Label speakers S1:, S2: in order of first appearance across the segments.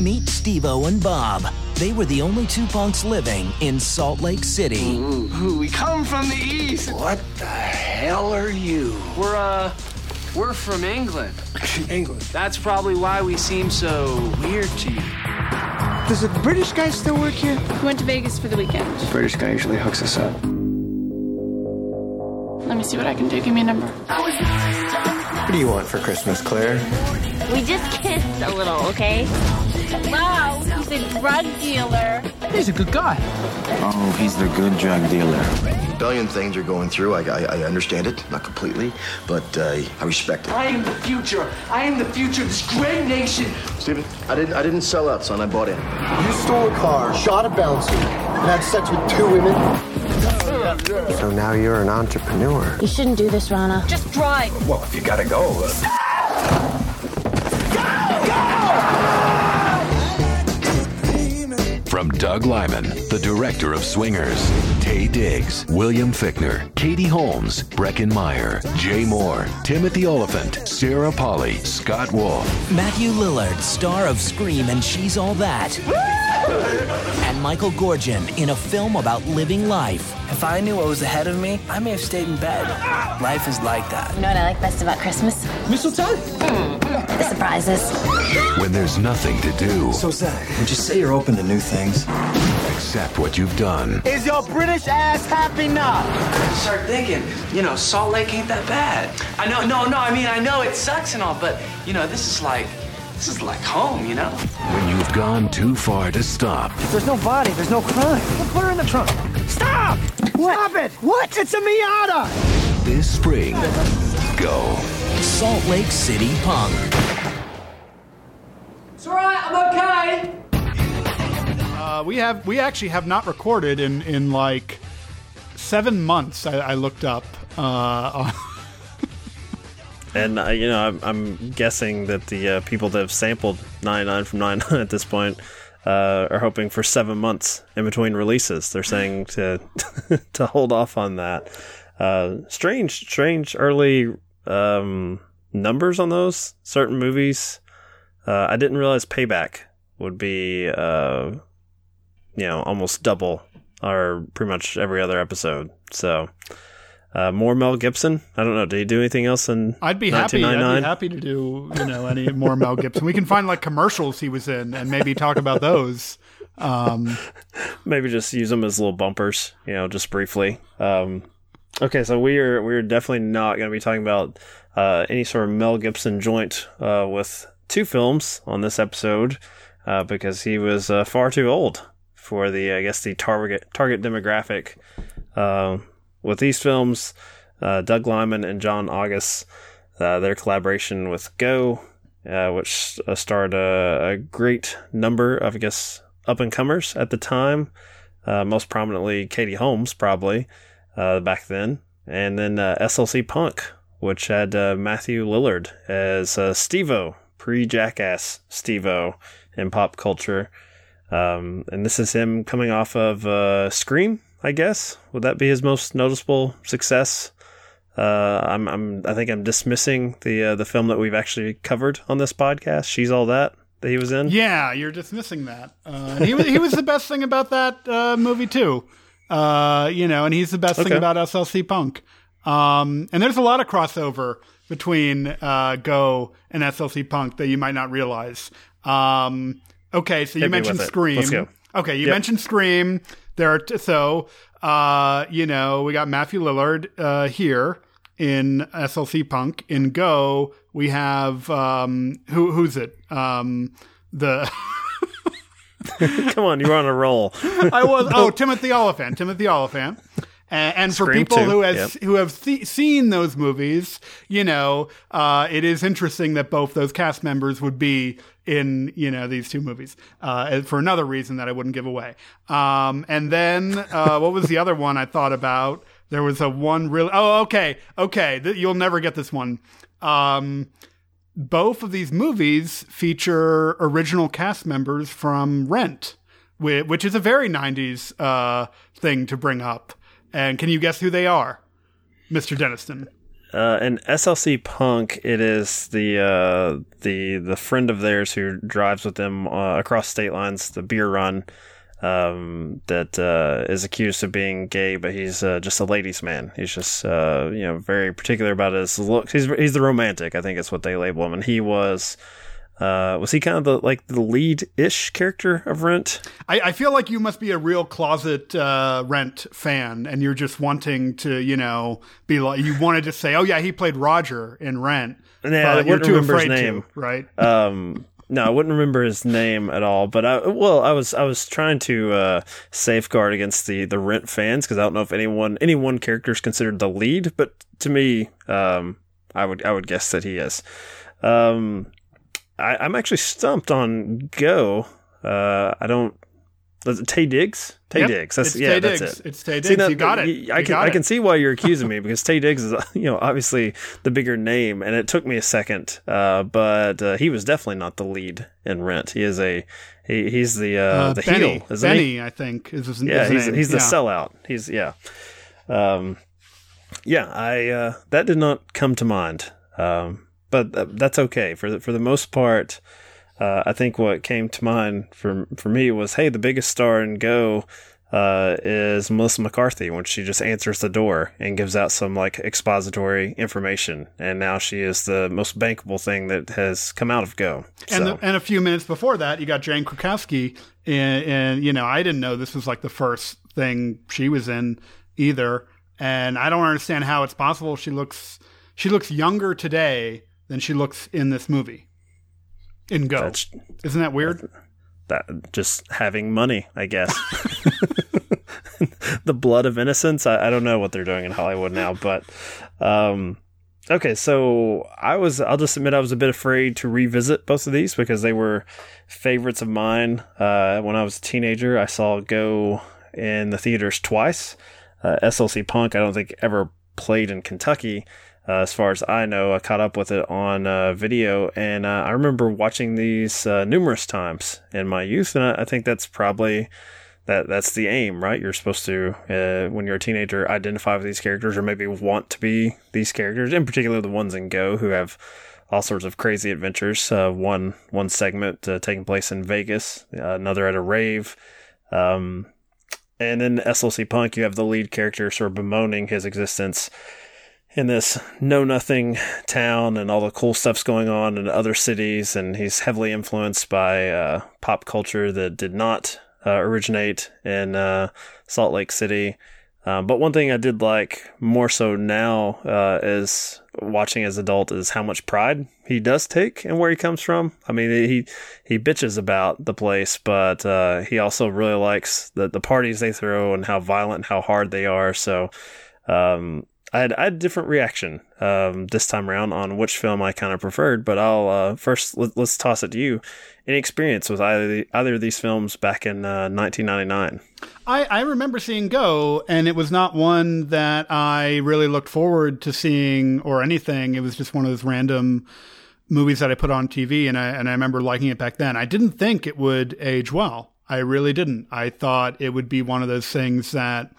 S1: Meet Stevo and Bob. They were the only two punks living in Salt Lake City.
S2: We come from the east.
S3: What the hell are you?
S4: We're, uh, we're from England.
S2: England.
S4: That's probably why we seem so weird to you.
S2: Does a British guy still work here?
S5: We went to Vegas for the weekend.
S2: The British guy usually hooks us up.
S5: Let me see what I can do. Give me a number.
S2: What do you want for Christmas, Claire?
S6: We just kissed a little, okay? Wow, he's a drug dealer.
S2: He's a good guy.
S3: Oh, he's the good drug dealer.
S7: A billion things you're going through. I, I, I understand it, not completely, but uh, I respect it.
S8: I am the future. I am the future of this great nation.
S7: Steven, I didn't I didn't sell out, son. I bought in.
S9: You stole a car, shot a bouncer, and had sex with two women?
S2: So now you're an entrepreneur.
S6: You shouldn't do this, Ronna. Just drive.
S8: Well, if you gotta go.
S10: From Doug Liman, the director of Swingers, Taye Diggs, William Fichtner, Katie Holmes, Breckin Meyer, Jay Mohr, Timothy Olyphant, Sarah Polley, Scott Wolf.
S1: Matthew Lillard, star of Scream and She's All That. And Michael Goorjian in a film about living life.
S4: If I knew what was ahead of me, I may have stayed in bed. Life is like that.
S6: You know what I like best about Christmas?
S8: Mistletoe?
S6: The surprises.
S10: When there's nothing to do
S9: So, Zach, would you say you're open to new things?
S10: except what you've done.
S8: Is your British ass happy now?
S4: Start thinking, you know, Salt Lake ain't that bad. I know, no, no, I mean, I know it sucks and all, but, you know, this is like, this is like home, you know?
S10: When you've gone too far to stop.
S8: If there's no body, there's no crime. We'll put her in the trunk. Stop! Stop it! What? It's a Miata!
S10: This spring, go.
S1: Salt Lake City Punk.
S8: It's alright, I'm okay.
S11: Uh, we have we actually have not recorded in in like seven months. I, I looked up. Uh,
S12: And uh, you know, I'm, I'm guessing that the uh, people that have sampled 99 from 99 at this point uh, are hoping for seven months in between releases. They're saying to to hold off on that. Uh, strange, strange early um, numbers on those certain movies. Uh, I didn't realize Payback would be, uh, you know, almost double or pretty much every other episode. So. Uh, more Mel Gibson. I don't know. Did he do anything else in?
S11: I'd be happy. I'd be happy to do you know any more Mel Gibson. We can find like commercials he was in and maybe talk about those. Um,
S12: Maybe just use them as little bumpers. You know, just briefly. Um, okay, so we are we are definitely not going to be talking about uh, any sort of Mel Gibson joint uh, with two films on this episode uh, because he was uh, far too old for the I guess the target target demographic. Uh, with these films, uh, Doug Liman and John August, uh, their collaboration with Go, uh, which uh, starred a, a great number of I guess up and comers at the time. Uh, most prominently, Katie Holmes, probably back then, and then SLC Punk, which had Matthew Lillard as uh, Stevo, pre Jackass Stevo, in pop culture. Um, and this is him coming off of uh, Scream, I guess. Would that be his most noticeable success? Uh, I'm, I'm, I think I'm dismissing the uh, the film that we've actually covered on this podcast. She's all that that he was in.
S11: Yeah, you're dismissing that. Uh, he was he was the best thing about that uh, movie too. Uh, you know, and he's the best
S12: Okay.
S11: thing about SLC Punk. Um, and there's a lot of crossover between uh, Go and SLC Punk that you might not realize. Um, okay, so you
S12: Hit
S11: mentioned. Scream. Okay, you
S12: Yep.
S11: mentioned Scream. There are t- so uh, you know we got Matthew Lillard uh, here in SLC Punk. In Go, we have um, who who's it? Um, the
S12: Come on, you're on a roll.
S11: I was oh Timothy Olyphant, Timothy Olyphant. And, and for people
S12: two,
S11: who has
S12: yep.
S11: who have se- seen those movies, you know, uh, it is interesting that both those cast members would be in you know these two movies uh, for another reason that I wouldn't give away. Um, and then uh, what was the other one I thought about? There was a one real. Oh, okay, okay. Th- you'll never get this one. Um, both of these movies feature original cast members from Rent, whi- which is a very 90s uh, thing to bring up. And can you guess who they are, Mr. Deniston?
S12: Uh, SLC Punk, it is the uh, the the friend of theirs who drives with them uh, across state lines, the beer run, um, that uh, is accused of being gay, but he's uh, just a ladies' man. He's just uh, you know very particular about his looks. He's he's the romantic, I think is what they label him, and he was. Uh, was he kind of the like the lead ish character of Rent?
S11: I, I feel like you must be a real closet uh, Rent fan, and you're just wanting to, you know, be like you wanted to say, "Oh yeah, he played Roger in Rent,"
S12: Yeah, I
S11: but you're too afraid
S12: name.
S11: to, right?
S12: Um, no, I wouldn't remember his name at all. But I, well, I was I was trying to uh, safeguard against the the Rent fans because I don't know if anyone any one character is considered the lead, but to me, um, I would I would guess that he is. Um, I, I'm actually stumped on Go. Uh, I don't. Taye Diggs? Taye
S11: Yep,
S12: Diggs. That's
S11: it's
S12: yeah.
S11: Taye
S12: that's
S11: Diggs.
S12: it.
S11: It's Taye
S12: See,
S11: Diggs. You got it.
S12: I can I
S11: it.
S12: can see why you're accusing me because Taye Diggs is you know obviously the bigger name, and it took me a second. Uh, but uh, he was definitely not the lead in Rent. He is a he, he's the uh,
S11: Uh,
S12: the
S11: Benny,
S12: heel, isn't
S11: Benny,
S12: he?
S11: I think is his,
S12: Yeah,
S11: his
S12: he's
S11: name.
S12: he's the
S11: Yeah.
S12: sellout. He's yeah. Um, yeah, I uh, that did not come to mind. Um, but th- that's okay for the, for the most part. Uh, I think what came to mind for for me was, hey, the biggest star in Go uh, is Melissa McCarthy when she just answers the door and gives out some like expository information, and now she is the most bankable thing that has come out of Go.
S11: And,
S12: So,
S11: the, and a few minutes before that, you got Jane Krakowski, and, and you know, I didn't know this was like the first thing she was in either, and I don't understand how it's possible she looks she looks younger today than she looks in this movie. In Go,
S12: That's-
S11: isn't that weird?
S12: that just having money, I guess. the blood of innocence. I, I don't know what they're doing in Hollywood now, but um, okay. So I was. I'll just admit I was a bit afraid to revisit both of these because they were favorites of mine. Uh, when I was a teenager, I saw Go in the theaters twice. Uh, SLC Punk. I don't think ever played in Kentucky. Uh, as far as I know, I caught up with it on uh, video, and uh, I remember watching these uh, numerous times in my youth, and I, I think that's probably that that's the aim, right? You're supposed to, uh, when you're a teenager, identify with these characters, or maybe want to be these characters. In particular, the ones in Go who have all sorts of crazy adventures. Uh, one one segment taking place in Vegas, another at a rave. Um, and in SLC Punk, you have the lead character sort of bemoaning his existence in this know nothing town and all the cool stuff's going on in other cities and he's heavily influenced by uh, pop culture that did not uh, originate in uh, Salt Lake City. Um, but one thing I did like more so now uh, is watching as adult is how much pride he does take and where he comes from. I mean, he he bitches about the place, but uh, he also really likes the the parties they throw and how violent, and how hard they are. So um, I had, I had a different reaction um, this time around on which film I kind of preferred. But I'll uh, first let, us toss it to you. Any experience with either the, either of these films back in uh, 1999?
S11: I, I remember seeing Go, and it was not one that I really looked forward to seeing or anything. It was just one of those random movies that I put on TV, and I and I remember liking it back then. I didn't think it would age well. I really didn't. I thought it would be one of those things that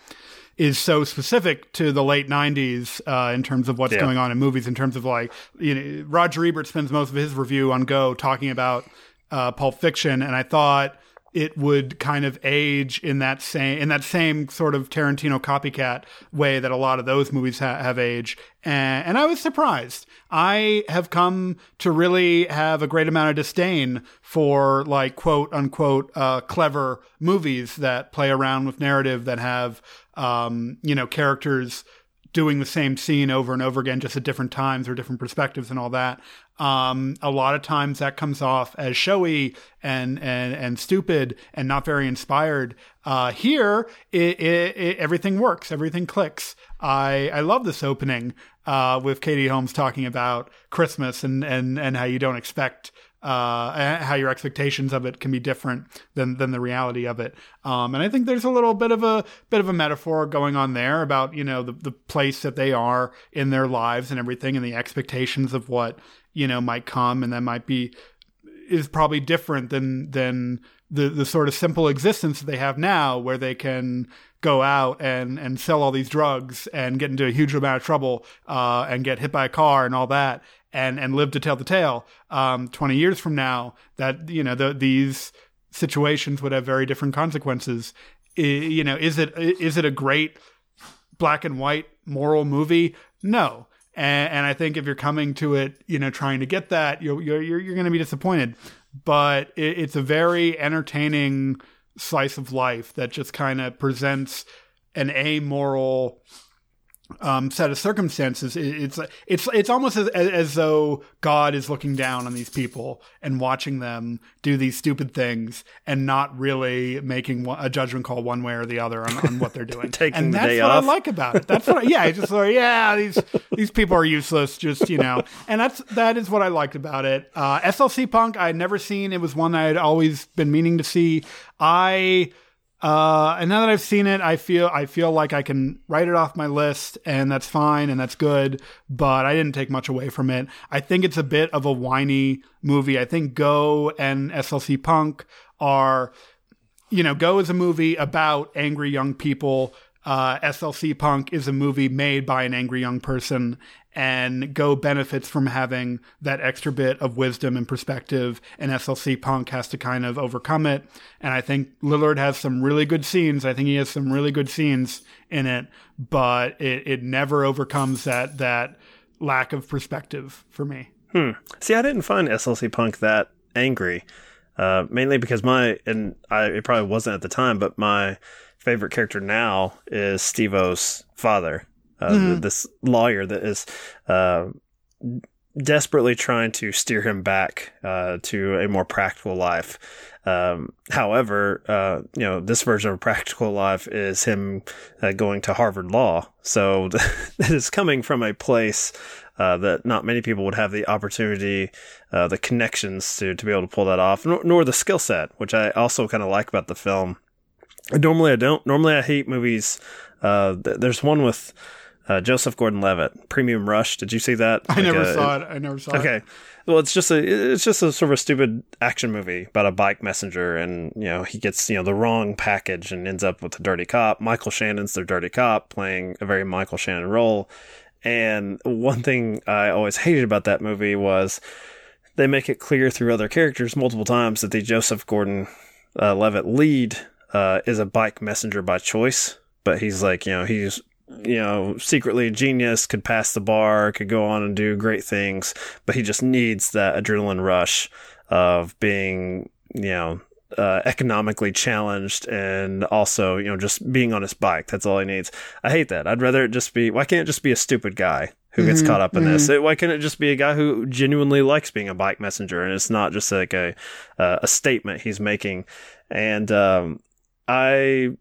S11: is so specific to the late 90s uh, in terms of what's
S12: Yeah.
S11: going on in movies, in terms of like, you know, Roger Ebert spends most of his review on Go talking about uh, Pulp Fiction, and I thought it would kind of age in that same in that same sort of Tarantino copycat way that a lot of those movies ha- have aged, and, and I was surprised. I have come to really have a great amount of disdain for like quote unquote uh, clever movies that play around with narrative that have um, you know characters doing the same scene over and over again, just at different times or different perspectives and all that. Um, a lot of times that comes off as showy and and and stupid and not very inspired. Uh, here, it, it, it, everything works, everything clicks. I I love this opening uh, with Katie Holmes talking about Christmas and and and how you don't expect uh, how your expectations of it can be different than than the reality of it. Um, and I think there's a little bit of a bit of a metaphor going on there about you know the the place that they are in their lives and everything, and the expectations of what you know might come, and that might be is probably different than than the the sort of simple existence that they have now, where they can go out and and sell all these drugs and get into a huge amount of trouble uh, and get hit by a car and all that and and live to tell the tale. Um, Twenty years from now, that you know the, these situations would have very different consequences. I, you know, is it is it a great black and white moral movie? No. And, and I think if you're coming to it, you know, trying to get that, you're you're you're, going to be disappointed. But it, it's a very entertaining slice of life that just kind of presents an amoral um, set of circumstances. It, it's it's it's almost as, as though God is looking down on these people and watching them do these stupid things and not really making a judgment call one way or the other on, on what they're doing.
S12: Taking
S11: and
S12: the
S11: that's
S12: day
S11: what
S12: off.
S11: I like about it. That's what I, yeah, it's just like yeah, these these people are useless. Just you know, and that's that is what I liked about it. Uh, SLC Punk I had never seen. It was one I had always been meaning to see. I. Uh, and now that I've seen it, I feel I feel like I can write it off my list, and that's fine and that's good. But I didn't take much away from it. I think it's a bit of a whiny movie. I think Go and SLC Punk are, you know, Go is a movie about angry young people. Uh, SLC Punk is a movie made by an angry young person, and Go benefits from having that extra bit of wisdom and perspective, and SLC Punk has to kind of overcome it. And I think Lillard has some really good scenes. I think he has some really good scenes in it, but it, it never overcomes that that lack of perspective for me.
S12: Hmm. See, I didn't find SLC Punk that angry, uh, mainly because my and I it probably wasn't at the time, but my favorite character now is Stevo's father, uh,
S13: Mhm.
S12: this lawyer that is uh, desperately trying to steer him back uh, to a more practical life. Um, however, uh, you know, this version of practical life is him uh, going to Harvard Law. So it is coming from a place uh, that not many people would have the opportunity, uh, the connections to, to be able to pull that off, nor, nor the skill set, which I also kind of like about the film. Normally, I don't. Normally, I hate movies. Uh, th- there's one with uh, Joseph Gordon-Levitt, Premium Rush. Did you see that?
S11: I never
S12: uh,
S11: saw it. I never saw it.
S12: Okay. Well, it's just a it's just a sort of a stupid action movie about a bike messenger, and you know he gets you know the wrong package and ends up with a dirty cop. Michael Shannon's their dirty cop, playing a very Michael Shannon role. And one thing I always hated about that movie was they make it clear through other characters multiple times that the Joseph Gordon uh, Levitt lead uh, is a bike messenger by choice, but he's like, you know, he's you know secretly a genius, could pass the bar, could go on and do great things, but he just needs that adrenaline rush of being, you know. Uh, economically challenged and also, you know, just being on his bike. That's all he needs. I hate that. I'd rather it just be, why can't it just be a stupid guy who gets
S13: Mhm,
S12: caught up in this?
S13: mhm.
S12: It- why can't it just be a guy who genuinely likes being a bike messenger and it's not just like a uh, a statement he's making and um i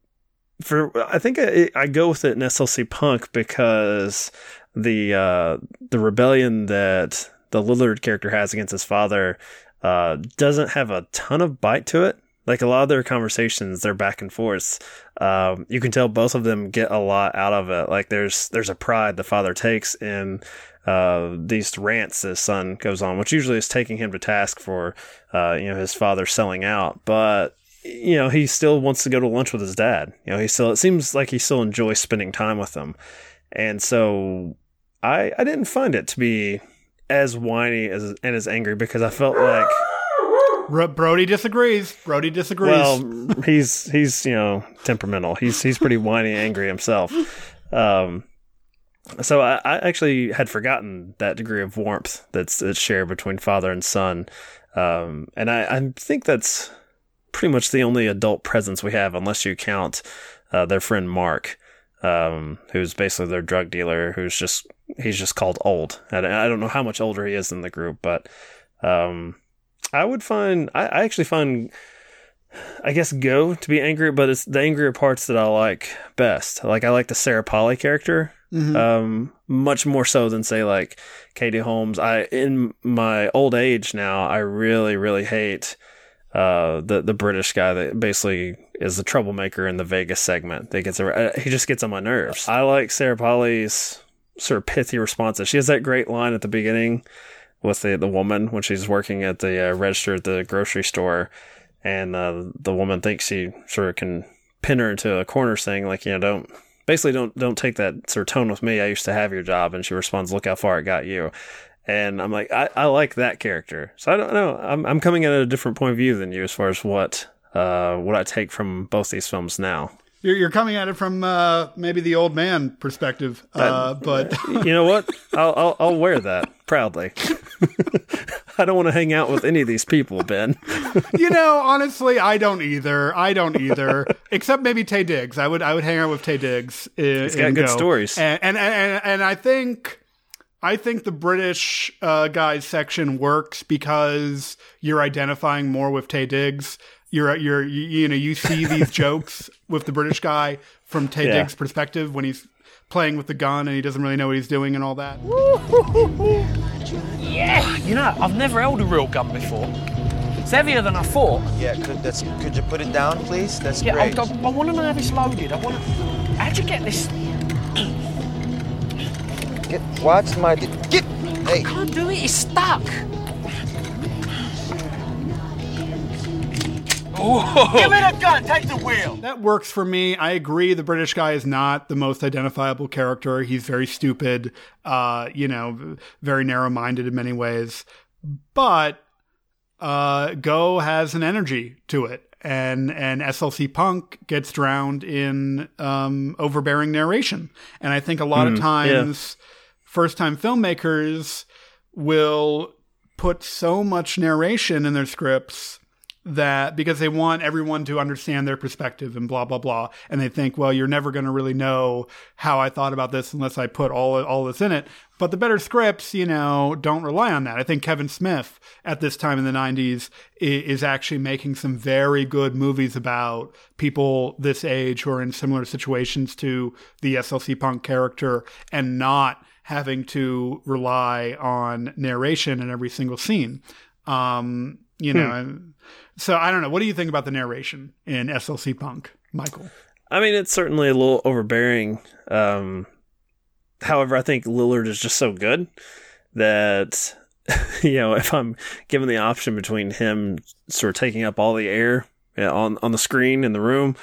S12: for i think I, I go with it in slc punk because the uh the rebellion that the lillard character has against his father uh doesn't have a ton of bite to it Like a lot of their conversations, they're back and forth. Um, you can tell both of them get a lot out of it. Like there's there's a pride the father takes in uh, these rants his son goes on, which usually is taking him to task for uh, you know his father selling out. But you know he still wants to go to lunch with his dad. You know he still it seems like he still enjoys spending time with them, and so I I didn't find it to be as whiny as and as angry because I felt like
S11: Brody disagrees. Brody disagrees.
S12: Well, he's he's you know temperamental. He's he's pretty whiny, angry himself. Um, so I, I, actually had forgotten that degree of warmth that's, that's shared between father and son, um, and I, I, think that's pretty much the only adult presence we have, unless you count uh, their friend Mark, um, who's basically their drug dealer, who's just he's just called old. I, I don't know how much older he is in the group, but um, I would find I, I actually find I guess go to be angry, but it's the angrier parts that I like best. Like I like the Sarah Polley character. Mm-hmm. Um, much more so than say like Katie Holmes. I in my old age now, I really, really hate uh, the the British guy that basically is the troublemaker in the Vegas segment. That gets uh, he just gets on my nerves. I like Sarah Polley's sort of pithy responses. She has that great line at the beginning with the the woman when she's working at the uh, register at the grocery store, and uh, the woman thinks she sort of can pin her into a corner, saying like, you know, don't basically don't don't take that sort of tone with me. I used to have your job, and she responds, "Look how far it got you." And I'm like, I, I like that character. So I don't know. I'm I'm coming at a different point of view than you as far as what uh what I take from both these films now.
S11: You're, you're coming at it from uh, maybe the old man perspective, uh, but
S12: you know what? I'll, I'll, I'll wear that proudly. I don't want to hang out with any of these people, Ben.
S11: you know, honestly, I don't either. I don't either. Except maybe Taye Diggs. I would I would hang out with Taye Diggs. In,
S12: He's got good
S11: go.
S12: stories,
S11: and and, and and I think. I think the British uh, guys section works because you're identifying more with Taye Diggs you're you're you, you know you see these jokes with the British guy from Taye yeah. Diggs' perspective when he's playing with the gun and he doesn't really know what he's doing and all that.
S13: yeah, you know I've never held a real gun before. It's heavier than I thought.
S14: Yeah, could that's could you put it down, please? That's
S13: yeah,
S14: great.
S13: I, I, I want to know how it's loaded. I want to. How'd you get this?
S14: Get watch my get. Hey.
S13: I can't do it. It's stuck. Give me the gun. Take the wheel.
S11: That works for me. I agree. The British guy is not the most identifiable character. He's very stupid. Uh, you know, very narrow-minded in many ways. But uh, Go has an energy to it. And and SLC Punk gets drowned in um, overbearing narration, and I think a lot mm, of times, yeah. First time filmmakers will put so much narration in their scripts that because they want everyone to understand their perspective and blah blah blah. And they think well you're never going to really know how i thought about this unless i put all all this in it. But the better scripts you know don't rely on that. I think kevin smith at this time in the 90s is actually making some very good movies about people this age who are in similar situations to the slc punk character and not having to rely on narration in every single scene um you know hmm. So I don't know. What do you think about the narration in SLC Punk, Michael?
S12: I mean, it's certainly a little overbearing. Um, however, I think Lillard is just so good that you know if I'm given the option between him sort of taking up all the air on on the screen in the room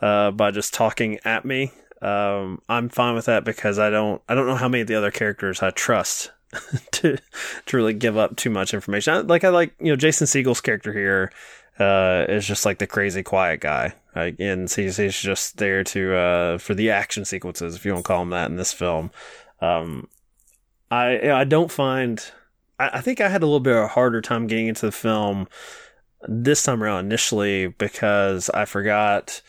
S12: uh, by just talking at me, um, I'm fine with that because I don't I don't know how many of the other characters I trust to to really give up too much information. I, like I like you know Jason Segel's character here uh, is just like the crazy quiet guy. And he's he's just there to uh, for the action sequences, if you want to call him that in this film. Um, I I don't find. I, I think I had a little bit of a harder time getting into the film this time around initially because I forgot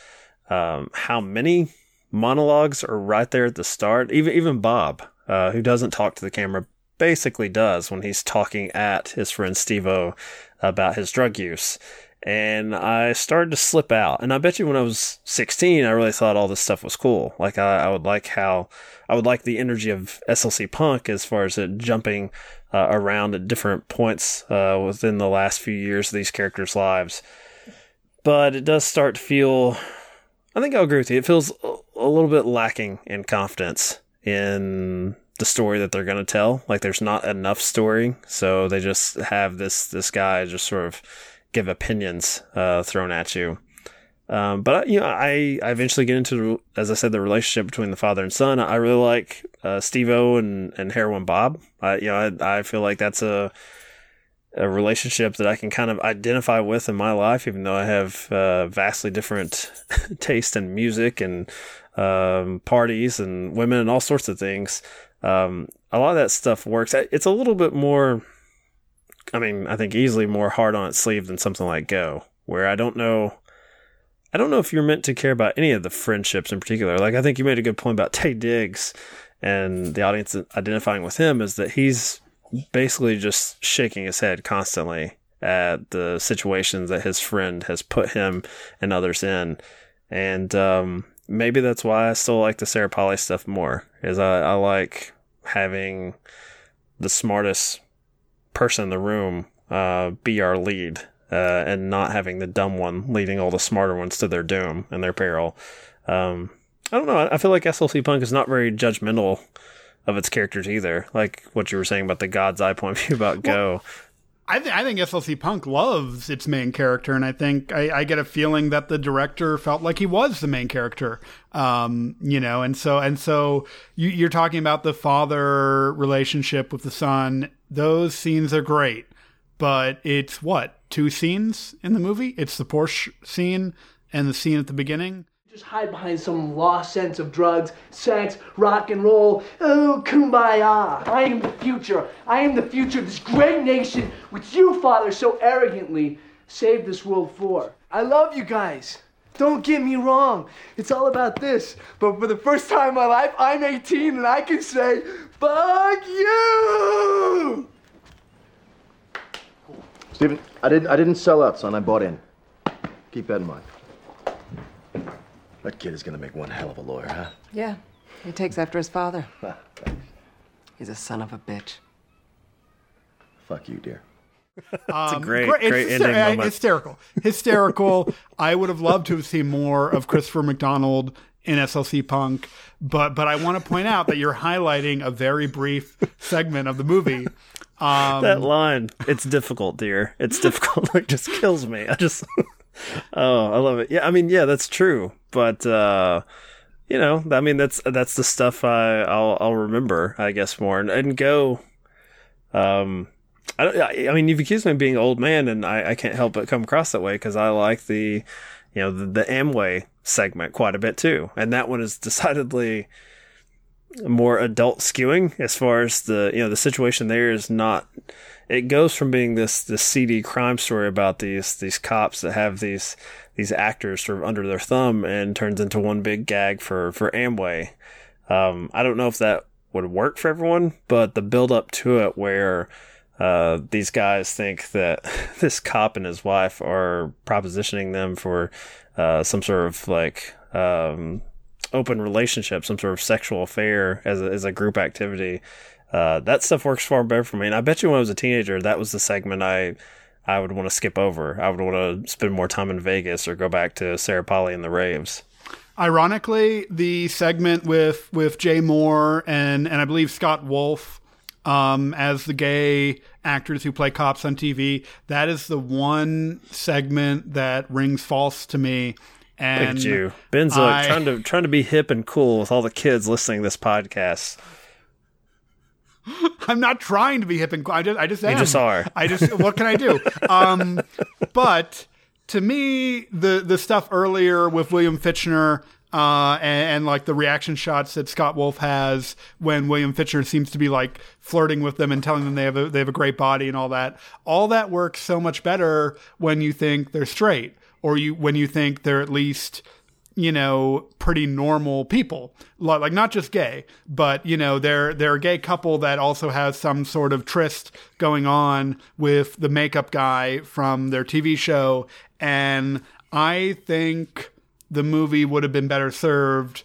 S12: um, how many monologues are right there at the start. Even even Bob, uh, who doesn't talk to the camera, basically does when he's talking at his friend Stevo about his drug use and I started to slip out. And I bet you when I was 16, I really thought all this stuff was cool. Like I, I would like how I would like the energy of SLC Punk as far as it jumping uh, around at different points uh, within the last few years of these characters' lives. but it does start to feel. I think I'll agree with you. It feels a, little bit lacking in confidence in the story that they're going to tell. Like there's not enough story, so they just have this this guy just sort of give opinions uh, thrown at you. Um, but you know, I, I eventually get into, as I said, the relationship between the father and son. I really like uh, Stevo and and Heroin Bob. I, you know, I, I feel like that's a a relationship that I can kind of identify with in my life, even though I have uh, vastly different taste in music and um, parties and women and all sorts of things. Um, a lot of that stuff works. It's a little bit more, I mean, I think easily more hard on its sleeve than something like Go, where I don't know. I don't know if you're meant to care about any of the friendships in particular. Like, I think you made a good point about Taye Diggs and the audience identifying with him is that he's basically just shaking his head constantly at the situations that his friend has put him and others in. And um, maybe that's why I still like the Sarah Polley stuff more. Is I, I like having the smartest person in the room uh, be our lead, uh, and not having the dumb one leading all the smarter ones to their doom and their peril. Um, I don't know. I feel like SLC Punk is not very judgmental of its characters either. Like what you were saying about the God's Eye point of view about Go.
S11: I, th- I think SLC Punk loves its main character, and I think I, I, get a feeling that the director felt like he was the main character. Um, you know, and so and so you, you're talking about the father relationship with the son. Those scenes are great, but it's what two scenes in the movie? It's the Porsche scene and the scene at the beginning.
S15: Just hide behind some lost sense of drugs, sex, rock and roll. Oh, kumbaya. I am the future. I am the future of this great nation which you, Father, so arrogantly saved this world for. I love you guys. Don't get me wrong. It's all about this. But for the first time in my life, I'm 18 and I can say, fuck you!
S7: Steven, I didn't, I didn't sell out, son. I bought in. Keep that in mind. That kid is gonna make one hell of a lawyer, huh?
S16: Yeah, he takes after his father. He's a son of a bitch.
S7: Fuck you, dear.
S12: It's a
S11: Um,
S12: great,
S11: great-
S12: great
S11: it's
S12: ending
S11: hyster-
S12: moment.
S11: Hysterical, hysterical. I would have loved to have seen more of Christopher McDonald in SLC Punk, but but I want to point out that you're highlighting a very brief segment of the movie. Um,
S12: that line, it's difficult, dear. It's difficult. It just kills me. I just, oh, I love it. Yeah, I mean, yeah, that's true. But uh, you know, I mean, that's that's the stuff I I'll I'll remember, I guess, more and, and go. Um, I don't. I mean, you've accused me of being an old man, and I, I can't help but come across that way because I like the, you know, the, the Amway segment quite a bit too, and that one is decidedly more adult skewing as far as the you know the situation there is not it goes from being this this seedy crime story about these these cops that have these these actors sort of under their thumb and turns into one big gag for for Amway. Um, I don't know if that would work for everyone, but the build up to it where uh, these guys think that this cop and his wife are propositioning them for uh, some sort of like um, open relationship, some sort of sexual affair as a, as a group activity. Uh, that stuff works far better for me. And I bet you when I was a teenager, that was the segment I I would want to skip over. I would want to spend more time in Vegas or go back to Sarah Polley and the raves.
S11: Ironically, the segment with with Jay Mohr and and I believe Scott Wolf um, as the gay actors who play cops on TV, that is the one segment that rings false to me. And
S12: Look at you, Ben's uh,
S11: I-
S12: trying to trying to be hip and cool with all the kids listening to this podcast.
S11: I'm not trying to be hip and cool. I just, I just
S12: You
S11: am.
S12: just are.
S11: I just, what can I do? Um, but to me, the the stuff earlier with William Fichtner uh, and, and like the reaction shots that Scott Wolf has when William Fichtner seems to be like flirting with them and telling them they have a, they have a great body and all that. All that works so much better when you think they're straight or you when you think they're at least you know, pretty normal people, like not just gay, but you know, they're they're a gay couple that also has some sort of tryst going on with the makeup guy from their TV show, and I think the movie would have been better served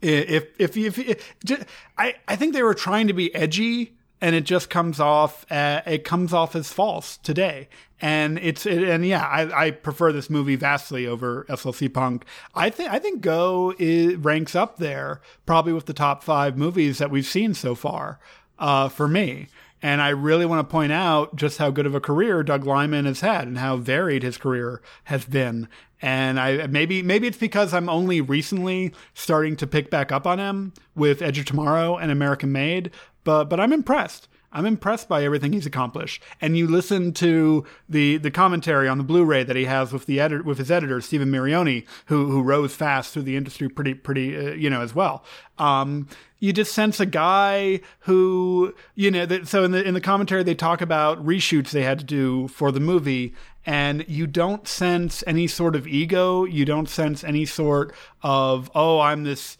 S11: if if if, if, if I I think they were trying to be edgy and it just comes off. Uh, it comes off as false today, and it's it, and yeah, I, I prefer this movie vastly over SLC Punk. I think I think Go is, ranks up there probably with the top five movies that we've seen so far uh, for me. And I really want to point out just how good of a career Doug Liman has had and how varied his career has been. And I maybe maybe it's because I'm only recently starting to pick back up on him with Edge of Tomorrow and American Made, but but I'm impressed. I'm impressed by everything he's accomplished. And you listen to the the commentary on the Blu-ray that he has with the editor with his editor Stephen Mirrione, who who rose fast through the industry pretty pretty uh, you know as well. Um, you just sense a guy who you know that, so in the in the commentary they talk about reshoots they had to do for the movie and you don't sense any sort of ego you don't sense any sort of oh i'm this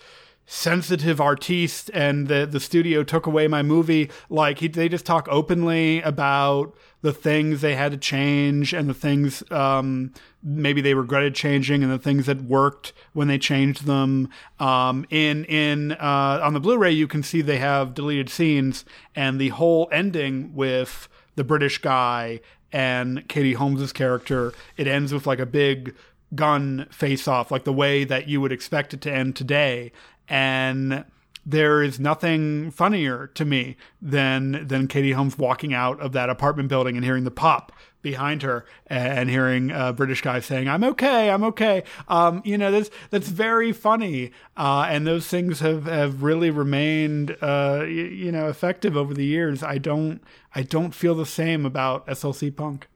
S11: sensitive artiste and the the studio took away my movie. Like he, they just talk openly about the things they had to change and the things um, maybe they regretted changing and the things that worked when they changed them. Um, in in uh, on the blu-ray you can see they have deleted scenes and the whole ending with the british guy and katie holmes's character. It ends with like a big gun face off like the way that you would expect it to end today and there is nothing funnier to me than than Katie Holmes walking out of that apartment building and hearing the pop behind her and hearing a British guy saying, "I'm okay, I'm okay." Um, you know, that's that's very funny, uh, and those things have, have really remained, uh, you, you know, effective over the years. I don't I don't feel the same about SLC Punk.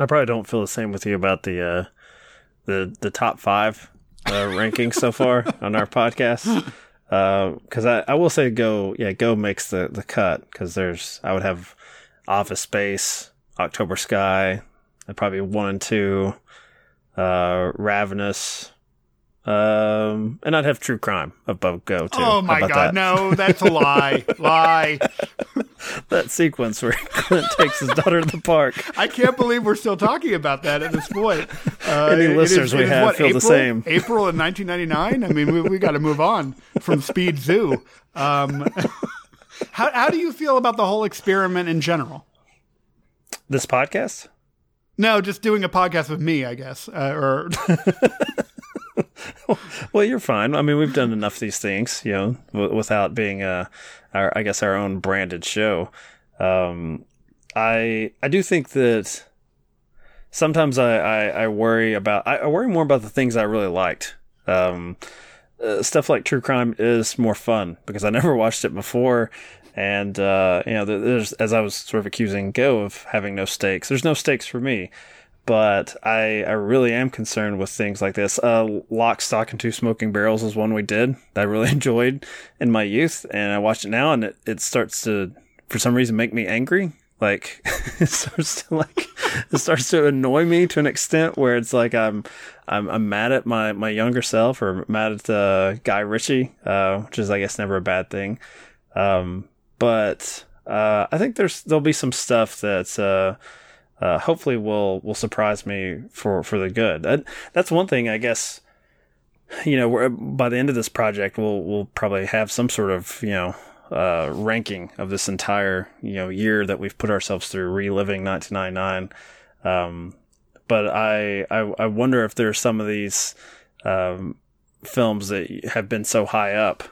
S12: I probably don't feel the same with you about the uh, the the top five uh, rankings so far on our podcast. Because uh, I, I will say Go, yeah, Go makes the, the cut because there's, I would have Office Space, October Sky, and probably one and two, uh, Ravenous, um, and I'd have True Crime above Go too.
S11: Oh my god, that? no, that's a lie, lie.
S12: that sequence where Clint takes his daughter to the park.
S11: I can't believe we're still talking about that at this point.
S12: Uh, Any listeners is, we have what, feel
S11: April,
S12: the same.
S11: April in 1999. I mean, we, we got to move on from Speed Zoo. Um, how how do you feel about the whole experiment in general?
S12: This podcast?
S11: No, just doing a podcast with me, I guess, uh, or.
S12: well, you're fine. I mean, we've done enough of these things, you know, w- without being a, our, I guess, our own branded show. Um, I I do think that sometimes I, I, I worry about I, I, worry more about the things I really liked. Um, uh, stuff like true crime is more fun because I never watched it before, and uh, you know, there's as I was sort of accusing Go of having no stakes. There's no stakes for me but I, I really am concerned with things like this. Uh, Lock, Stock, and Two Smoking Barrels is one we did that I really enjoyed in my youth, and I watch it now, and it, it starts to, for some reason, make me angry. Like it starts to like it starts to annoy me to an extent where it's like I'm I'm I'm mad at my my younger self or mad at uh, Guy Ritchie, uh, which is I guess never a bad thing. Um, but uh, I think there's there'll be some stuff that's uh, hopefully will will surprise me for for the good. That, that's one thing, I guess. You know, by the end of this project, we'll we'll probably have some sort of you know uh, ranking of this entire you know year that we've put ourselves through, reliving 1999. Um, but I, I I wonder if there's some of these um, films that have been so high up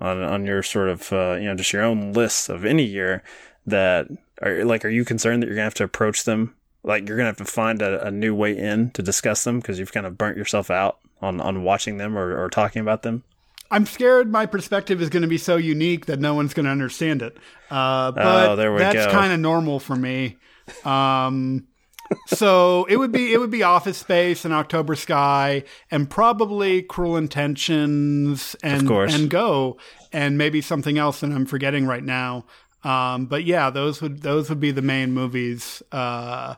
S12: on on your sort of uh, you know just your own list of any year that are like, are you concerned that you're gonna have to approach them? Like, you're gonna have to find a, a new way in to discuss them because you've kind of burnt yourself out on on watching them or, or talking about them.
S11: I'm scared my perspective is going to be so unique that no one's going to understand it. Uh, but oh, that's kind of normal for me. Um, so it would be it would be Office Space and October Sky and probably Cruel Intentions and and Go and maybe something else that I'm forgetting right now. Um, but yeah, those would those would be the main movies. Uh,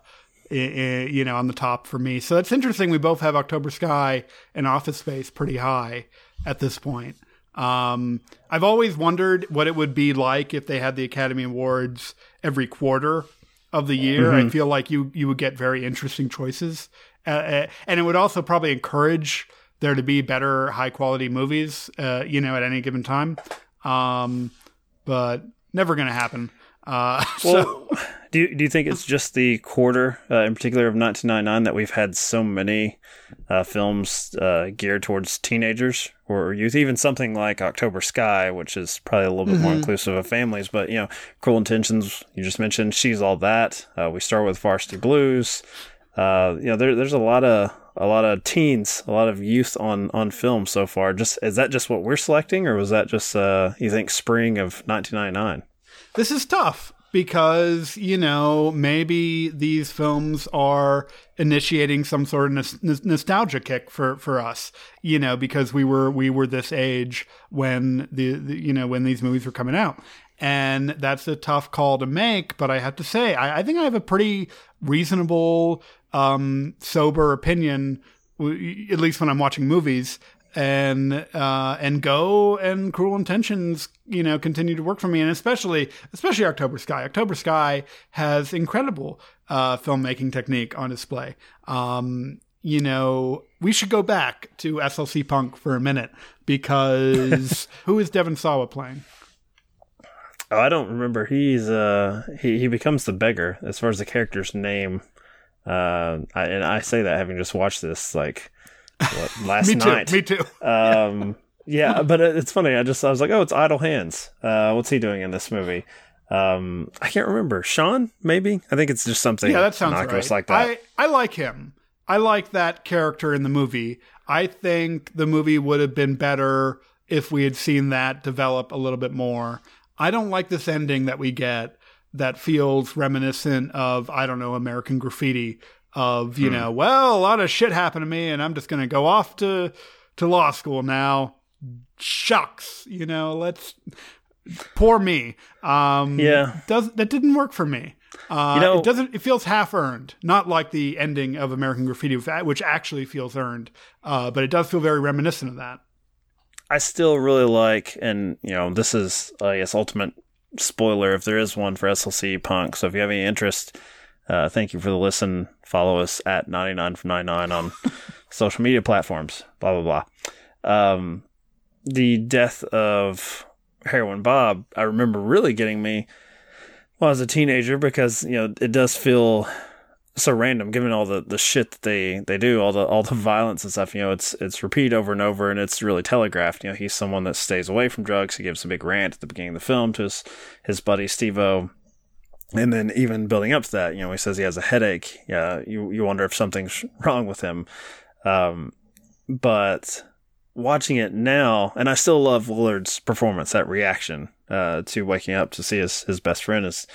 S11: you know, on the top for me. So it's interesting. We both have October Sky and Office Space pretty high at this point. Um, I've always wondered what it would be like if they had the Academy Awards every quarter of the year. Mm-hmm. I feel like you you would get very interesting choices, uh, uh, and it would also probably encourage there to be better, high quality movies. Uh, you know, at any given time. Um, but never going to happen. Uh,
S12: Well,
S11: so
S12: do you, do you think it's just the quarter, uh, in particular of 1999, that we've had so many uh, films uh, geared towards teenagers or youth? Even something like October Sky, which is probably a little bit more
S11: Mhm.
S12: inclusive of families, but you know, Cruel Intentions. You just mentioned She's All That. Uh, we start with Varsity Blues. Uh, you know, there, there's a lot of a lot of teens, a lot of youth on on film so far. Just is that just what we're selecting, or was that just uh, you think spring of 1999?
S11: this is tough because you know maybe these films are initiating some sort of nos- nostalgia kick for for us you know because we were we were this age when the, the you know when these movies were coming out and that's a tough call to make but i have to say i, I think i have a pretty reasonable um sober opinion at least when i'm watching movies and uh, and go and cruel intentions you know continue to work for me and especially especially october sky october sky has incredible uh, filmmaking technique on display um, you know we should go back to slc punk for a minute because who is devon sawa playing
S12: Oh, I don't remember. He's uh he, he becomes the beggar as far as the character's name. Uh, I, and I say that having just watched this like what last
S11: Me too,
S12: night.
S11: me too.
S12: um, yeah, but it- it's funny. I just I was like, oh, it's Idle Hands. Uh, what's he doing in this movie? Um, I can't remember. Sean, maybe. I think it's just something
S11: yeah that sounds right
S12: like that.
S11: I, I like him i like that character in the movie i think the movie would have been better if we had seen that develop a little bit more i don't like this ending that we get that feels reminiscent of i don't know american graffiti of you
S12: Hmm.
S11: know well a lot of shit happened to me and i'm just going to go off to to law school now shucks you know let's poor me um
S12: Yeah.
S11: does that didn't work for me uh,
S12: You know-
S11: it doesn't. It feels half earned, not like the ending of American Graffiti, which actually feels earned. Uh, but it does feel very reminiscent of that.
S12: I still really like, and you know, this is I guess ultimate spoiler if there is one for SLC Punk. So if you have any interest, uh, thank you for the listen. Follow us at ninety nine from ninety nine on social media platforms. Blah blah blah. Um, the death of Heroin Bob, I remember really getting me when I was a teenager because you know it does feel so random given all the, the shit that they, they do, all the all the violence and stuff, you know, it's it's repeated over and over and it's really telegraphed. You know, he's someone that stays away from drugs. He gives a big rant at the beginning of the film to his his buddy Stevo. And then even building up to that, you know, he says he has a headache. Yeah, you you wonder if something's wrong with him. Um, but watching it now, and I still love Lillard's performance, that reaction uh, to waking up to see his, his best friend is,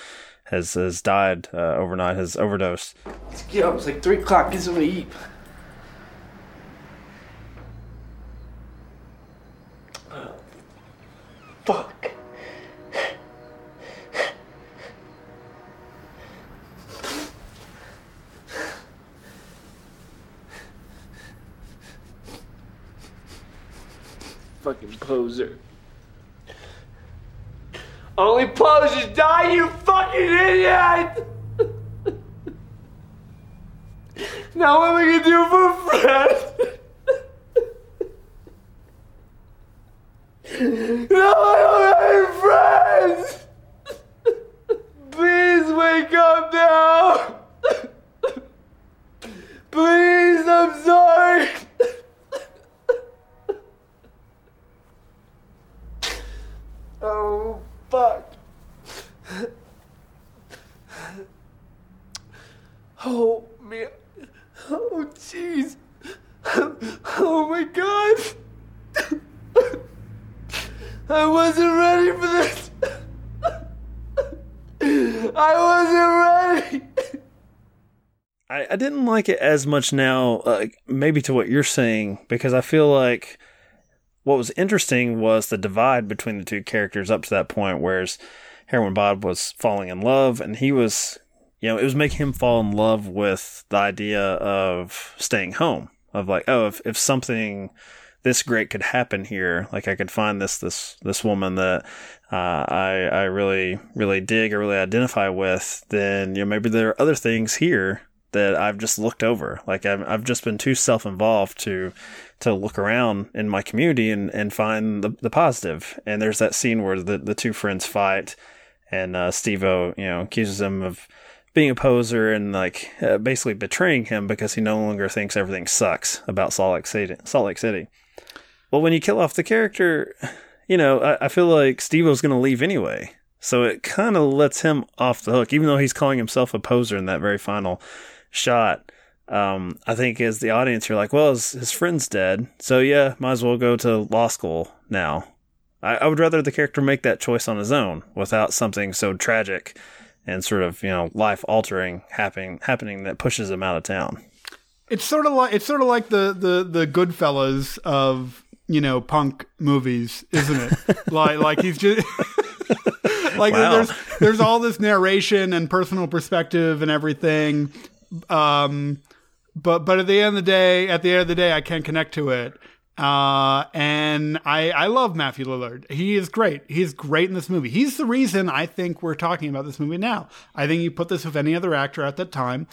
S12: has has died uh, overnight, has overdosed.
S15: Let's get up. It's like 3 o'clock. Get something to eat. Fuck. Fucking poser. Only posers die, you fucking idiot! now what I gonna do for Fred? no, I don't have any friends! Please wake up now! Please, I'm sorry! oh, fuck. Oh, man. Oh, jeez. Oh, my God. I wasn't ready for this. I wasn't ready.
S12: Like it as much now, uh, maybe to what you're saying, because I feel like what was interesting was the divide between the two characters up to that point, whereas Heroin Bob was falling in love, and he was, you know, it was making him fall in love with the idea of staying home, of like, oh, if, if something this great could happen here, like I could find this this this woman that uh, I I really really dig or really identify with, then you know maybe there are other things here that I've just looked over. Like I've, I've just been too self involved to to look around in my community and, and find the, the positive. And there's that scene where the, the two friends fight and uh, Stevo, you know, accuses him of being a poser and like uh, basically betraying him because he no longer thinks everything sucks about Salt Lake City. Salt Lake City. Well, when you kill off the character, you know, I, I feel like Stevo's going to leave anyway. So it kind of lets him off the hook, even though he's calling himself a poser in that very final shot. Um, I think as the audience, you're like, well, his, his friend's dead. So yeah, might as well go to law school now. I, I would rather the character make that choice on his own without something so tragic and sort of, you know, life altering happening, happening that pushes him out of town.
S11: It's sort of like it's sort of like the the the Goodfellas of you know punk movies, isn't it? like like he's just like
S12: Wow.
S11: there's there's all this narration and personal perspective and everything. Um, but but at the end of the day, at the end of the day, I can't connect to it. Uh, and I I love Matthew Lillard. He is great. He's great in this movie. He's the reason I think we're talking about this movie now. I think you put this with any other actor at that time,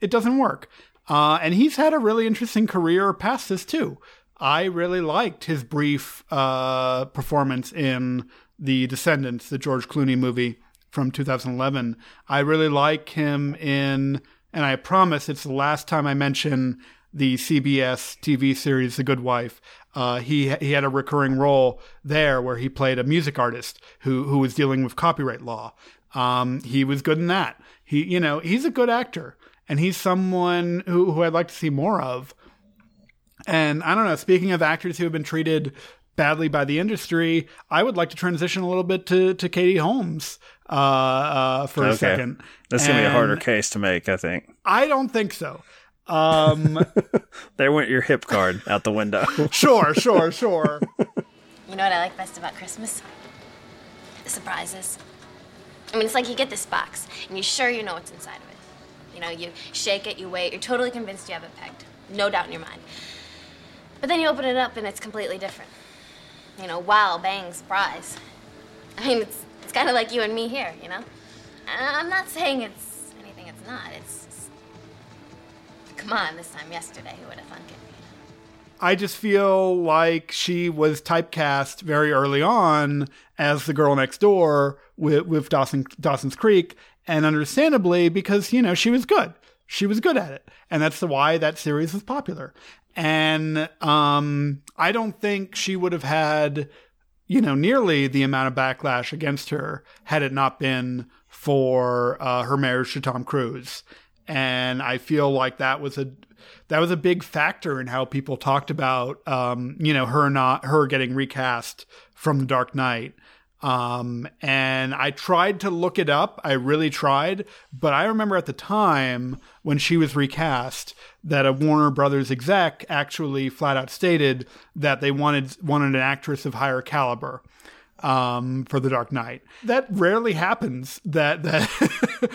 S11: it doesn't work. Uh, and he's had a really interesting career past this too. I really liked his brief uh, performance in The Descendants, the George Clooney movie from 2011. I really like him in, and I promise it's the last time I mention the CBS TV series The Good Wife. Uh, he he had a recurring role there where he played a music artist who who was dealing with copyright law. Um, he was good in that. He you know he's a good actor and he's someone who who I'd like to see more of. And I don't know. Speaking of actors who have been treated badly by the industry, I would like to transition a little bit to to Katie Holmes uh, uh, for a second.
S12: That's going to be a harder case to make, I think.
S11: I don't think so. Um,
S12: There went your hip card out the window.
S11: sure, sure, sure.
S6: You know what I like best about Christmas? The surprises. I mean, it's like you get this box, and you're sure you know what's inside of it. You know, you shake it, you wait, you're totally convinced you have it pegged. No doubt in your mind. But then you open it up, and it's completely different. You know, wow, bang, surprise. I mean, it's, it's kind of like you and me here, you know? I'm not saying it's anything it's not. It's. Come on, this time yesterday, who would have thunk it?
S11: I just feel like she was typecast very early on as the girl next door with, with Dawson, Dawson's Creek, and understandably because you know she was good. She was good at it, and that's why that series was popular. And um, I don't think she would have had you know nearly the amount of backlash against her had it not been for uh, her marriage to Tom Cruise. And I feel like that was a that was a big factor in how people talked about um, you know her not her getting recast from The Dark Knight. Um, and I tried to look it up. I really tried, but I remember at the time when she was recast that a Warner Brothers exec actually flat out stated that they wanted wanted an actress of higher caliber um, for The Dark Knight. That rarely happens that that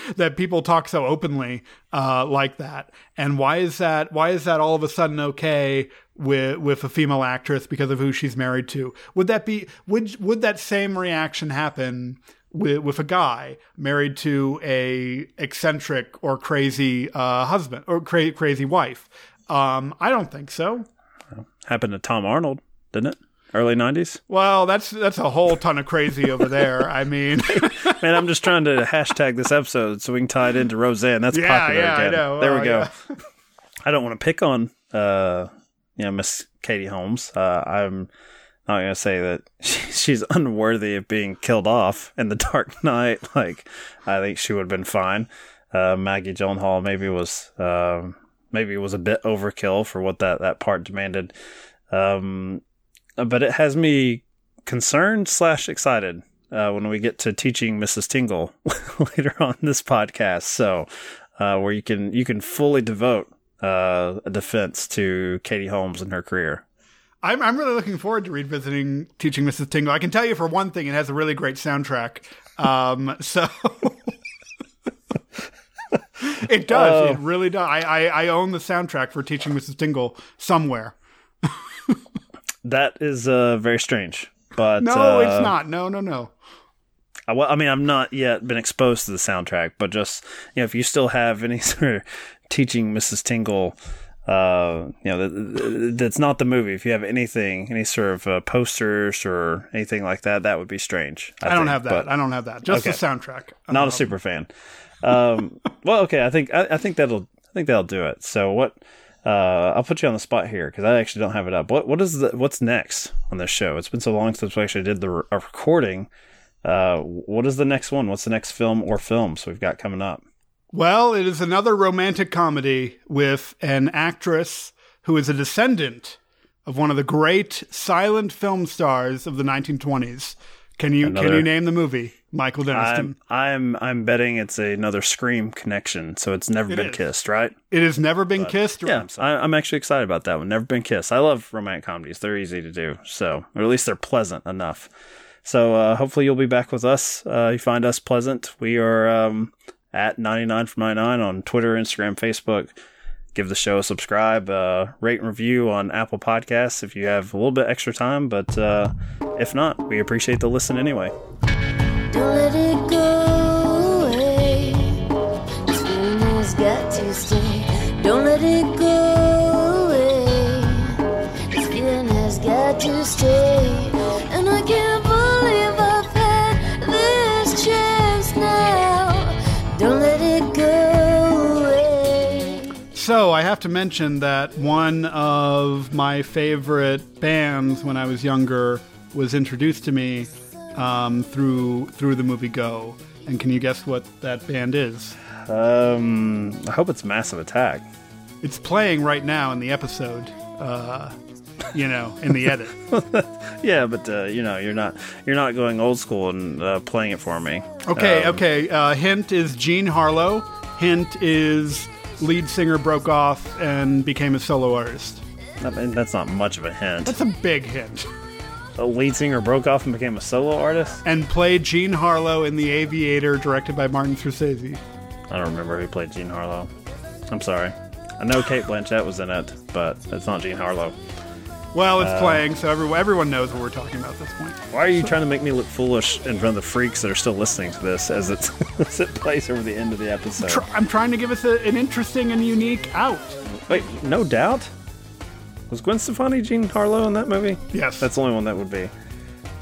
S11: that people talk so openly uh, like that. And why is that? Why is that all of a sudden okay with with a female actress because of who she's married to? Would that be would would that same reaction happen? With, with a guy married to a eccentric or crazy uh, husband or cra- crazy wife, um, I don't think so.
S12: Happened to Tom Arnold, didn't it? Early 90s?
S11: Well, that's that's a whole ton of crazy over there. I mean,
S12: Man, I'm just trying to hashtag this episode so we can tie it into Roseanne. That's
S11: Yeah,
S12: popular
S11: yeah, I
S12: again.
S11: know.
S12: There we
S11: Oh,
S12: go.
S11: yeah.
S12: I don't want to pick on, uh, you know, Miss Katie Holmes. Uh, I'm not going to say that she, she's unworthy of being killed off in the Dark Knight. Like, I think she would have been fine. Uh, Maggie Gyllenhaal maybe was, um, maybe was a bit overkill for what that, that part demanded. Um, but it has me concerned slash excited uh, when we get to teaching Mrs. Tingle later on this podcast. So, uh, where you can you can fully devote uh, a defense to Katie Holmes and her career.
S11: I'm I'm really looking forward to revisiting Teaching Mrs. Tingle. I can tell you for one thing, it has a really great soundtrack. Um, so it does.
S12: Oh.
S11: It really does. I, I I own the soundtrack for Teaching Mrs. Tingle somewhere.
S12: That is uh, very strange. But
S11: No,
S12: uh,
S11: it's not. No, no, no.
S12: I, well, I mean, I'm not yet been exposed to the soundtrack, but just you know, if you still have any sort of teaching Mrs. Tingle uh, you know, th- th- that's not the movie. If you have anything, any sort of uh, posters or anything like that, that would be strange.
S11: I, don't
S12: think,
S11: have that.
S12: but-
S11: I don't have that. Just
S12: Okay.
S11: the soundtrack.
S12: not
S11: Um,
S12: a super fan. Um, well, okay, I think I, I think that'll I think that'll do it. So what? Uh, I'll put you on the spot here because I actually don't have it up. What what is the what's next on this show? It's been so long since we actually did the re- a recording. Uh, what is the next one? What's the next film or films we've got coming up?
S11: Well, it is another romantic comedy with an actress who is a descendant of one of the great silent film stars of the 1920s. Can you can you name the movie? Michael Deniston.
S12: I'm I'm I'm betting it's another Scream connection. So it's never
S11: It
S12: been
S11: is.
S12: kissed, right?
S11: It has never been kissed.
S12: Yeah, I, I'm actually excited about that one. Never been kissed. I love romantic comedies. They're easy to do. So, or at least they're pleasant enough. So, uh, hopefully you'll be back with us. Uh, you find us pleasant. We are um, at 99 from 99 on Twitter, Instagram, Facebook. Give the show a subscribe, uh, rate and review on Apple Podcasts if you have a little bit extra time. But uh, if not, we appreciate the listen anyway.
S17: Don't let it go away. This feeling has got to stay. Don't let it go away. This feeling has got to stay. I
S11: have to mention that one of my favorite bands when I was younger was introduced to me um, through through the movie Go. And can you guess what that band is?
S12: Um, I hope it's Massive Attack.
S11: It's playing right now in the episode. Uh, you know, in the edit.
S12: yeah, but uh, you know, you're not you're not going old school and uh, playing it for me.
S11: Okay,
S12: Um,
S11: okay. Uh, hint is Jean Harlow. Hint is lead singer broke off and became a solo artist.
S12: I mean, that's not much of a hint.
S11: That's a big hint.
S12: The lead singer broke off and became a solo artist.
S11: And played Jean Harlow in The Aviator, directed by Martin Scorsese.
S12: I don't remember who played Jean Harlow. I'm sorry. I know Cate Blanchett was in it, but it's not Jean Harlow.
S11: Well, it's
S12: Uh,
S11: playing, so everyone, everyone knows what we're talking about at this point.
S12: Why are you trying to make me look foolish in front of the freaks that are still listening to this as, it's, as it plays over the end of the episode?
S11: I'm trying to give us a, an interesting and unique out.
S12: Wait, no doubt. Was Gwen Stefani Jean Harlow in that movie?
S11: Yes.
S12: That's the only one that would be.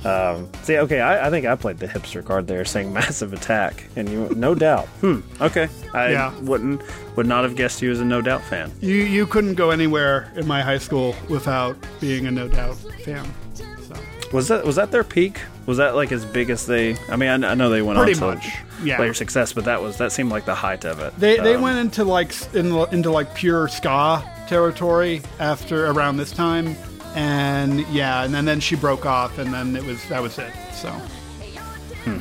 S12: Um, see, okay, I, I think I played the hipster card there, saying "Massive Attack," and you, no doubt. Hmm. Okay, I
S11: Yeah.
S12: wouldn't would not have guessed you as a No Doubt fan.
S11: You you couldn't go anywhere in my high school without being a No Doubt fan. So.
S12: Was that was that their peak? Was that like as big as they? I mean, I, I know they went
S11: Pretty
S12: on to
S11: much, yeah.
S12: later success, but that was that seemed like the height of it.
S11: They they
S12: Um,
S11: went into like in, into like pure ska territory after around this time, and yeah, and then, then she broke off, and then it was that was it. So hmm.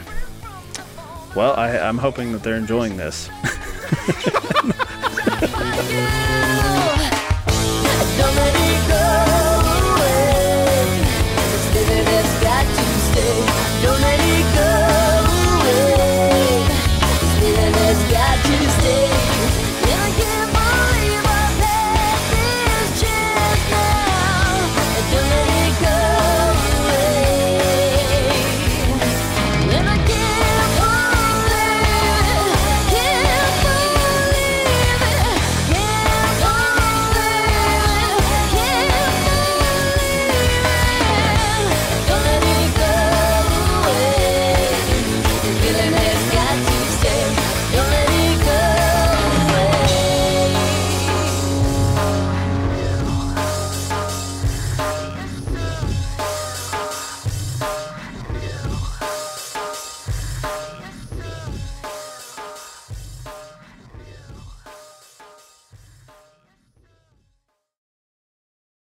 S12: Well, I, I'm hoping that they're enjoying this.